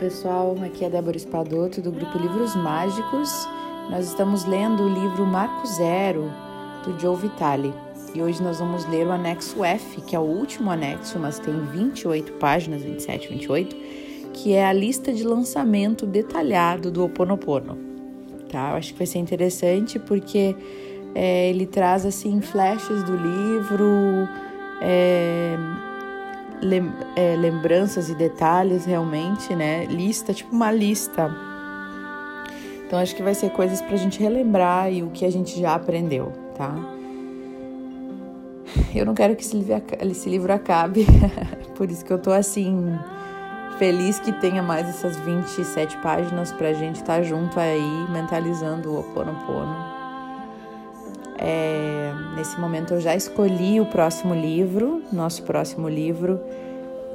Pessoal, aqui é Débora Espadoto do grupo Livros Mágicos. Nós estamos lendo o livro Marco Zero do Joe Vitale e hoje nós vamos ler o anexo F, que é o último anexo, mas tem 28 páginas, 27, 28, que é a lista de lançamento detalhado do Oponopono. Tá? Eu acho que vai ser interessante porque é, ele traz assim flashes do livro. É, lem, é, lembranças e detalhes realmente, né? Lista, tipo uma lista. Então acho que vai ser coisas pra gente relembrar e o que a gente já aprendeu, tá? Eu não quero que esse livro, esse livro acabe, por isso que eu tô assim, feliz que tenha mais essas 27 páginas pra gente estar tá junto aí, mentalizando o Ho Oponopono. É, nesse momento eu já escolhi o próximo livro, nosso próximo livro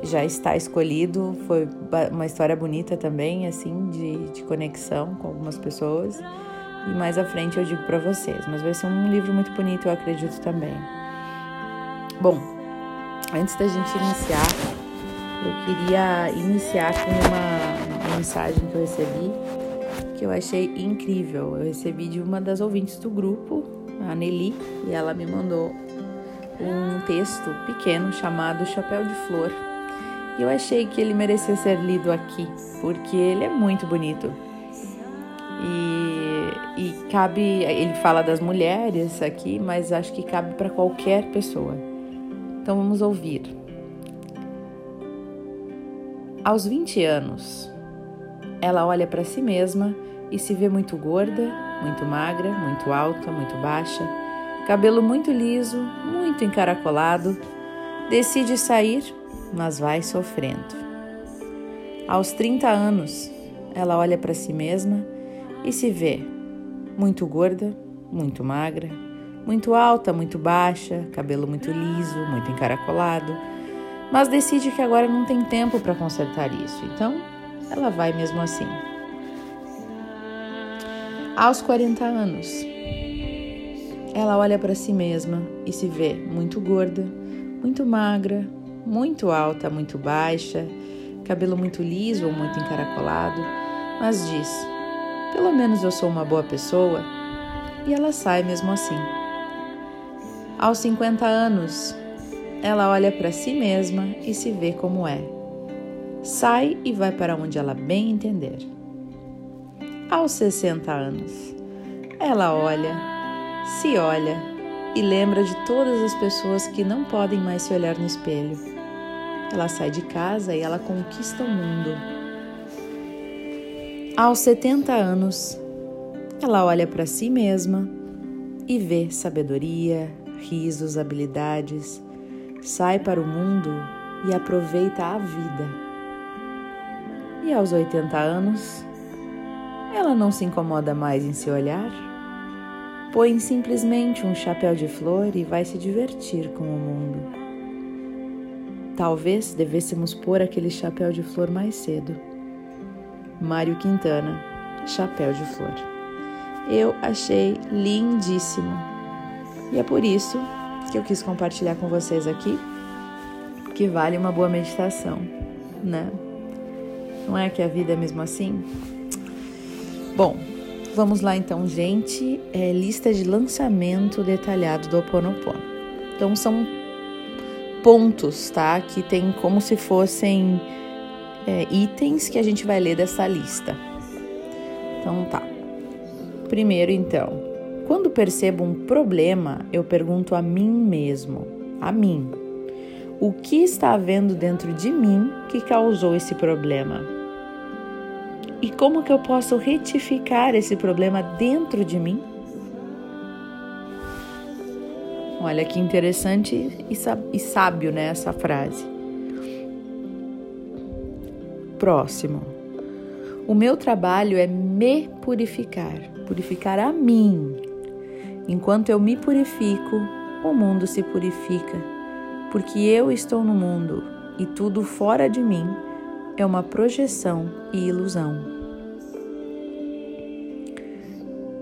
já está escolhido. Foi uma história bonita também, assim, de, de conexão com algumas pessoas. E mais à frente eu digo para vocês, mas vai ser um livro muito bonito, eu acredito também. Bom, antes da gente iniciar, eu queria iniciar com uma mensagem que eu recebi que eu achei incrível. Eu recebi de uma das ouvintes do grupo, a Nelly, e ela me mandou um texto pequeno chamado Chapéu de Flor. E eu achei que ele merecia ser lido aqui, porque ele é muito bonito. E, e cabe, ele fala das mulheres aqui, mas acho que cabe para qualquer pessoa. Então vamos ouvir. Aos 20 anos, ela olha para si mesma e se vê muito gorda, muito magra, muito alta, muito baixa, cabelo muito liso, muito encaracolado. Decide sair, mas vai sofrendo. Aos 30 anos, ela olha para si mesma e se vê muito gorda, muito magra, muito alta, muito baixa, cabelo muito liso, muito encaracolado, mas decide que agora não tem tempo para consertar isso, então ela vai mesmo assim aos 40 anos. Ela olha para si mesma e se vê muito gorda, muito magra, muito alta, muito baixa, cabelo muito liso ou muito encaracolado, mas diz: pelo menos eu sou uma boa pessoa. E ela sai mesmo assim. Aos 50 anos, ela olha para si mesma e se vê como é. Sai e vai para onde ela bem entender aos 60 anos. Ela olha, se olha e lembra de todas as pessoas que não podem mais se olhar no espelho. Ela sai de casa e ela conquista o mundo. Aos 70 anos, ela olha para si mesma e vê sabedoria, risos, habilidades, sai para o mundo e aproveita a vida. E aos 80 anos, ela não se incomoda mais em se olhar? Põe simplesmente um chapéu de flor e vai se divertir com o mundo. Talvez devêssemos pôr aquele chapéu de flor mais cedo. Mário Quintana, Chapéu de Flor. Eu achei lindíssimo. E é por isso que eu quis compartilhar com vocês aqui que vale uma boa meditação, né? Não é que a vida é mesmo assim? Bom, vamos lá então, gente. É lista de lançamento detalhado do Oponopono. Então são pontos, tá? Que tem como se fossem é, itens que a gente vai ler dessa lista. Então tá. Primeiro, então, quando percebo um problema, eu pergunto a mim mesmo, a mim, o que está havendo dentro de mim que causou esse problema? E como que eu posso retificar esse problema dentro de mim? Olha que interessante e sábio né, essa frase. Próximo. O meu trabalho é me purificar, purificar a mim. Enquanto eu me purifico, o mundo se purifica, porque eu estou no mundo e tudo fora de mim é uma projeção e ilusão.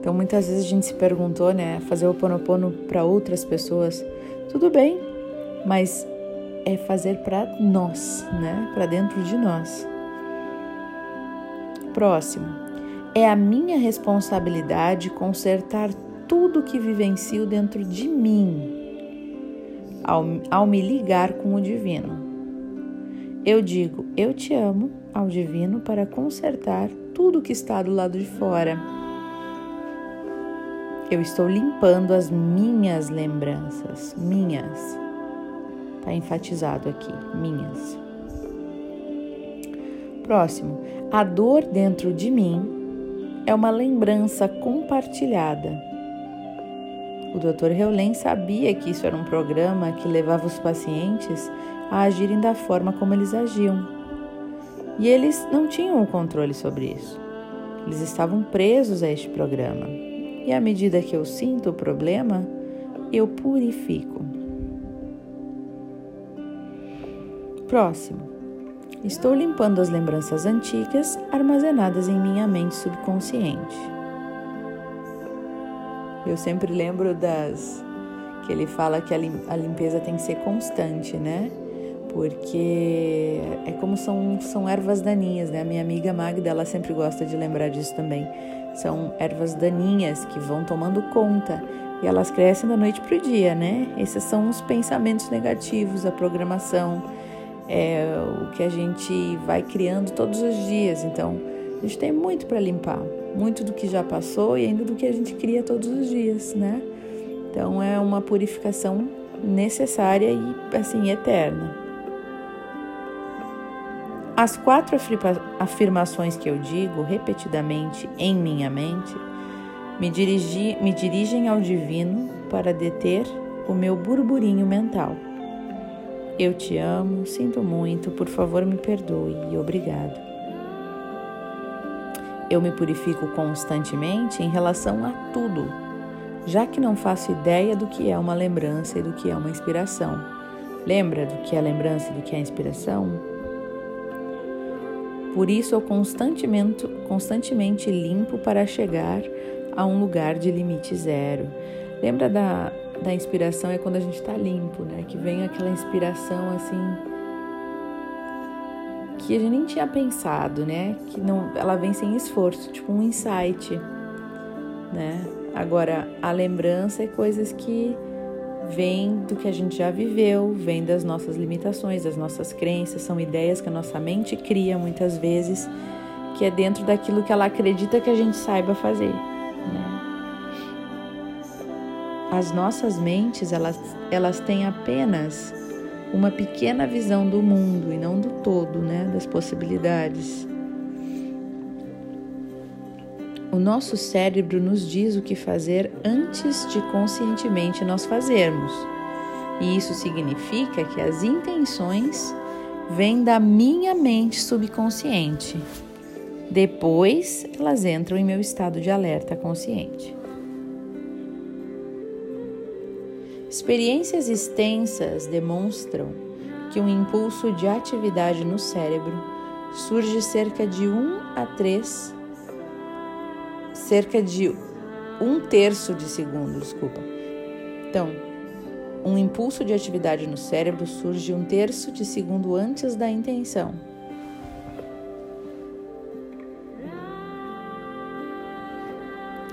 Então muitas vezes a gente se perguntou, né, fazer o ponopono para outras pessoas, tudo bem, mas é fazer para nós, né, para dentro de nós. Próximo. É a minha responsabilidade consertar tudo que vivencio dentro de mim ao, ao me ligar com o divino. Eu digo eu te amo ao divino para consertar tudo que está do lado de fora. Eu estou limpando as minhas lembranças, minhas. Está enfatizado aqui, minhas. Próximo, a dor dentro de mim é uma lembrança compartilhada. O Dr. Heulen sabia que isso era um programa que levava os pacientes a agirem da forma como eles agiam. E eles não tinham o controle sobre isso. Eles estavam presos a este programa. E à medida que eu sinto o problema, eu purifico. Próximo. Estou limpando as lembranças antigas armazenadas em minha mente subconsciente. Eu sempre lembro das que ele fala que a limpeza tem que ser constante, né? Porque é como são, são ervas daninhas, né? A minha amiga Magda, ela sempre gosta de lembrar disso também. São ervas daninhas que vão tomando conta e elas crescem da noite para o dia, né? Esses são os pensamentos negativos, a programação, é o que a gente vai criando todos os dias. Então, a gente tem muito para limpar, muito do que já passou e ainda do que a gente cria todos os dias, né? Então, é uma purificação necessária e assim eterna. As quatro afirmações que eu digo repetidamente em minha mente me, dirigi, me dirigem ao divino para deter o meu burburinho mental. Eu te amo, sinto muito, por favor me perdoe e obrigado. Eu me purifico constantemente em relação a tudo, já que não faço ideia do que é uma lembrança e do que é uma inspiração. Lembra do que é lembrança e do que é inspiração? Por isso eu constantemente, constantemente limpo para chegar a um lugar de limite zero. Lembra da, da inspiração é quando a gente está limpo, né? Que vem aquela inspiração assim que a gente nem tinha pensado, né? Que não, ela vem sem esforço, tipo um insight, né? Agora a lembrança é coisas que vêm do que a gente já viveu, vem das nossas limitações, das nossas crenças, são ideias que a nossa mente cria muitas vezes, que é dentro daquilo que ela acredita que a gente saiba fazer. Né? As nossas mentes, elas, elas têm apenas uma pequena visão do mundo e não do todo, né, das possibilidades. O nosso cérebro nos diz o que fazer antes de conscientemente nós fazermos. E isso significa que as intenções vêm da minha mente subconsciente. Depois, elas entram em meu estado de alerta consciente. Experiências extensas demonstram que um impulso de atividade no cérebro surge cerca de 1 a 3, cerca de um terço de segundo, desculpa. Então, um impulso de atividade no cérebro surge um terço de segundo antes da intenção.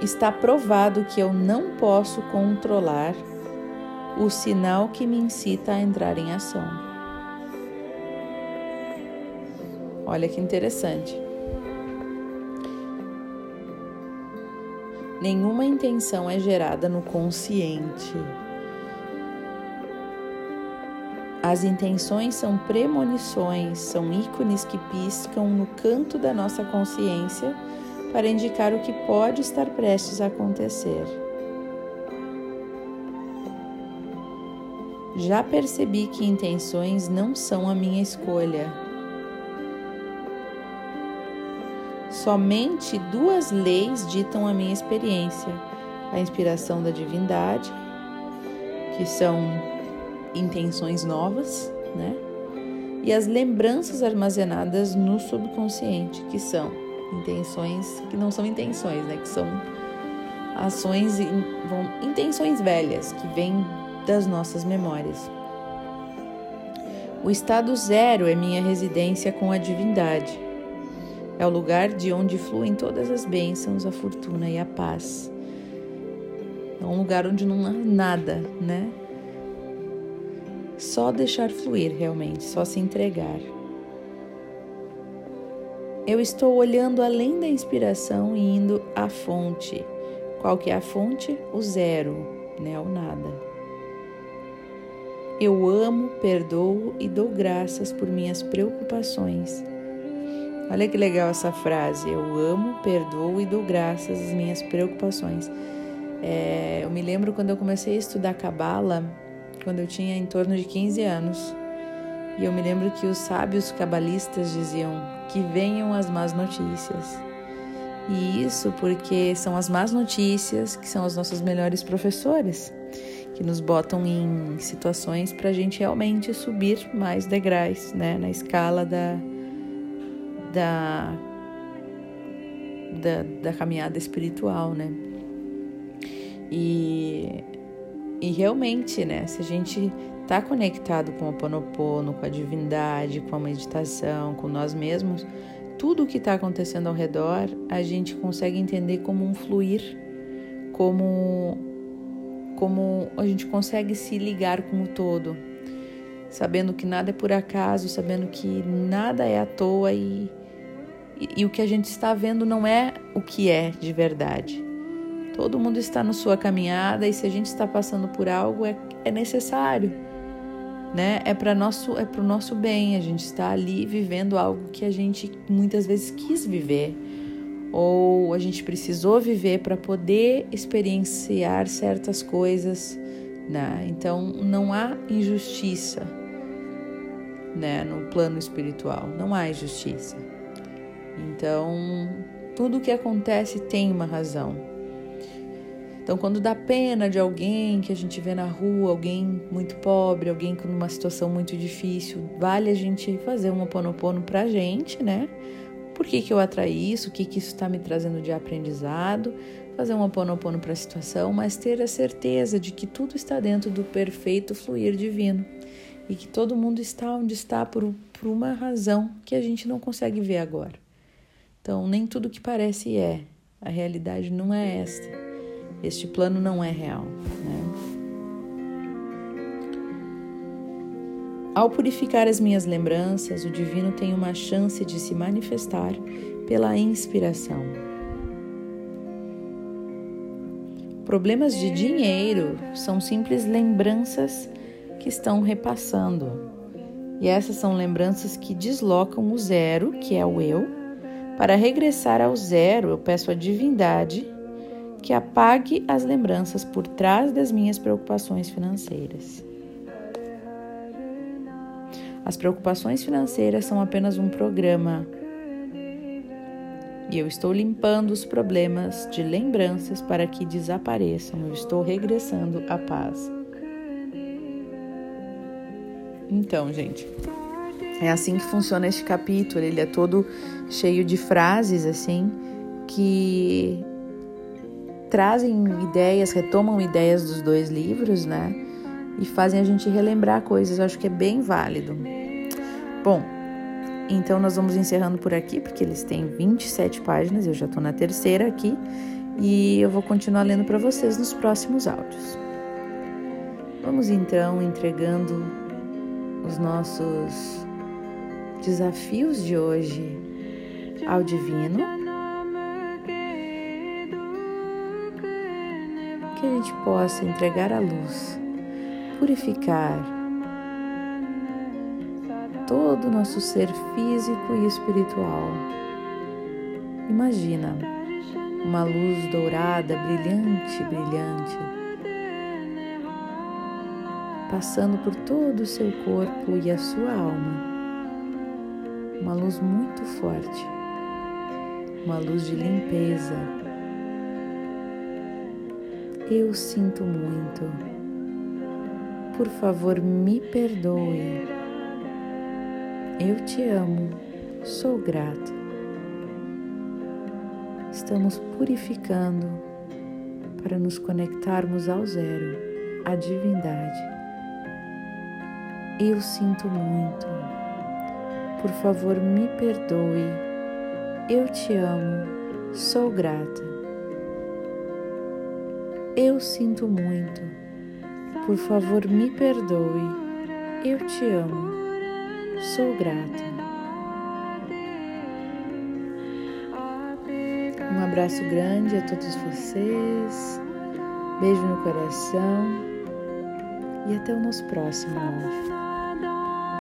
Está provado que eu não posso controlar o sinal que me incita a entrar em ação. Olha que interessante. Nenhuma intenção é gerada no consciente. As intenções são premonições, são ícones que piscam no canto da nossa consciência para indicar o que pode estar prestes a acontecer. Já percebi que intenções não são a minha escolha. Somente duas leis ditam a minha experiência: a inspiração da divindade, que são intenções novas, né? E as lembranças armazenadas no subconsciente, que são intenções que não são intenções, né? Que são ações, intenções velhas que vêm das nossas memórias. O estado zero é minha residência com a divindade. É o lugar de onde fluem todas as bênçãos, a fortuna e a paz. É um lugar onde não há nada, né? Só deixar fluir realmente, só se entregar. Eu estou olhando além da inspiração e indo à fonte. Qual que é a fonte? O zero, né? O nada. Eu amo, perdoo e dou graças por minhas preocupações. Olha que legal essa frase. Eu amo, perdoo e dou graças às minhas preocupações. É, eu me lembro quando eu comecei a estudar Cabala, quando eu tinha em torno de 15 anos. E eu me lembro que os sábios cabalistas diziam que venham as más notícias. E isso porque são as más notícias que são os nossos melhores professores, que nos botam em situações para a gente realmente subir mais degraus né, na escala da, da, da, da caminhada espiritual. Né? E, e realmente, né, se a gente está conectado com o Ponopono, com a divindade, com a meditação, com nós mesmos, tudo o que está acontecendo ao redor a gente consegue entender como um fluir, como, como a gente consegue se ligar com o todo, sabendo que nada é por acaso, sabendo que nada é à toa e, e, o que a gente está vendo não é o que é de verdade Todo mundo está na sua caminhada e se a gente está passando por algo é, é necessário, né? É para nosso é para o nosso bem. A gente está ali vivendo algo que a gente muitas vezes quis viver ou a gente precisou viver para poder experienciar certas coisas, né? Então não há injustiça, né? No plano espiritual não há injustiça. Então tudo o que acontece tem uma razão. Então, quando dá pena de alguém que a gente vê na rua, alguém muito pobre, alguém com uma situação muito difícil, vale a gente fazer um oponopono pra gente, né? Por que, que eu atraí isso? O que, que isso está me trazendo de aprendizado? Fazer um oponopono para a situação, mas ter a certeza de que tudo está dentro do perfeito fluir divino e que todo mundo está onde está por, por uma razão que a gente não consegue ver agora. Então, nem tudo que parece é. A realidade não é esta. Este plano não é real. Né? Ao purificar as minhas lembranças, o divino tem uma chance de se manifestar pela inspiração. Problemas de dinheiro são simples lembranças que estão repassando. E essas são lembranças que deslocam o zero, que é o eu. Para regressar ao zero, eu peço à divindade que apague as lembranças por trás das minhas preocupações financeiras. As preocupações financeiras são apenas um programa e eu estou limpando os problemas de lembranças para que desapareçam. Eu estou regressando à paz. Então, gente, é assim que funciona este capítulo. Ele é todo cheio de frases assim que trazem ideias, retomam ideias dos dois livros, né? E fazem a gente relembrar coisas. Eu acho que é bem válido. Bom, então nós vamos encerrando por aqui, porque eles têm 27 páginas, eu já estou na terceira aqui, e eu vou continuar lendo para vocês nos próximos áudios. Vamos então entregando os nossos desafios de hoje ao Divino que a gente possa entregar a luz, purificar todo o nosso ser físico e espiritual. Imagina uma luz dourada, brilhante, brilhante, passando por todo o seu corpo e a sua alma. Uma luz muito forte, uma luz de limpeza, eu sinto muito. Por favor, me perdoe. Eu te amo. Sou grato. Estamos purificando para nos conectarmos ao zero, à divindade. Eu sinto muito. Por favor, me perdoe. Eu te amo, sou grata. Eu sinto muito. Por favor, me perdoe. Eu te amo, sou grata. Um abraço grande a todos vocês. Beijo no coração e até o nosso próximo.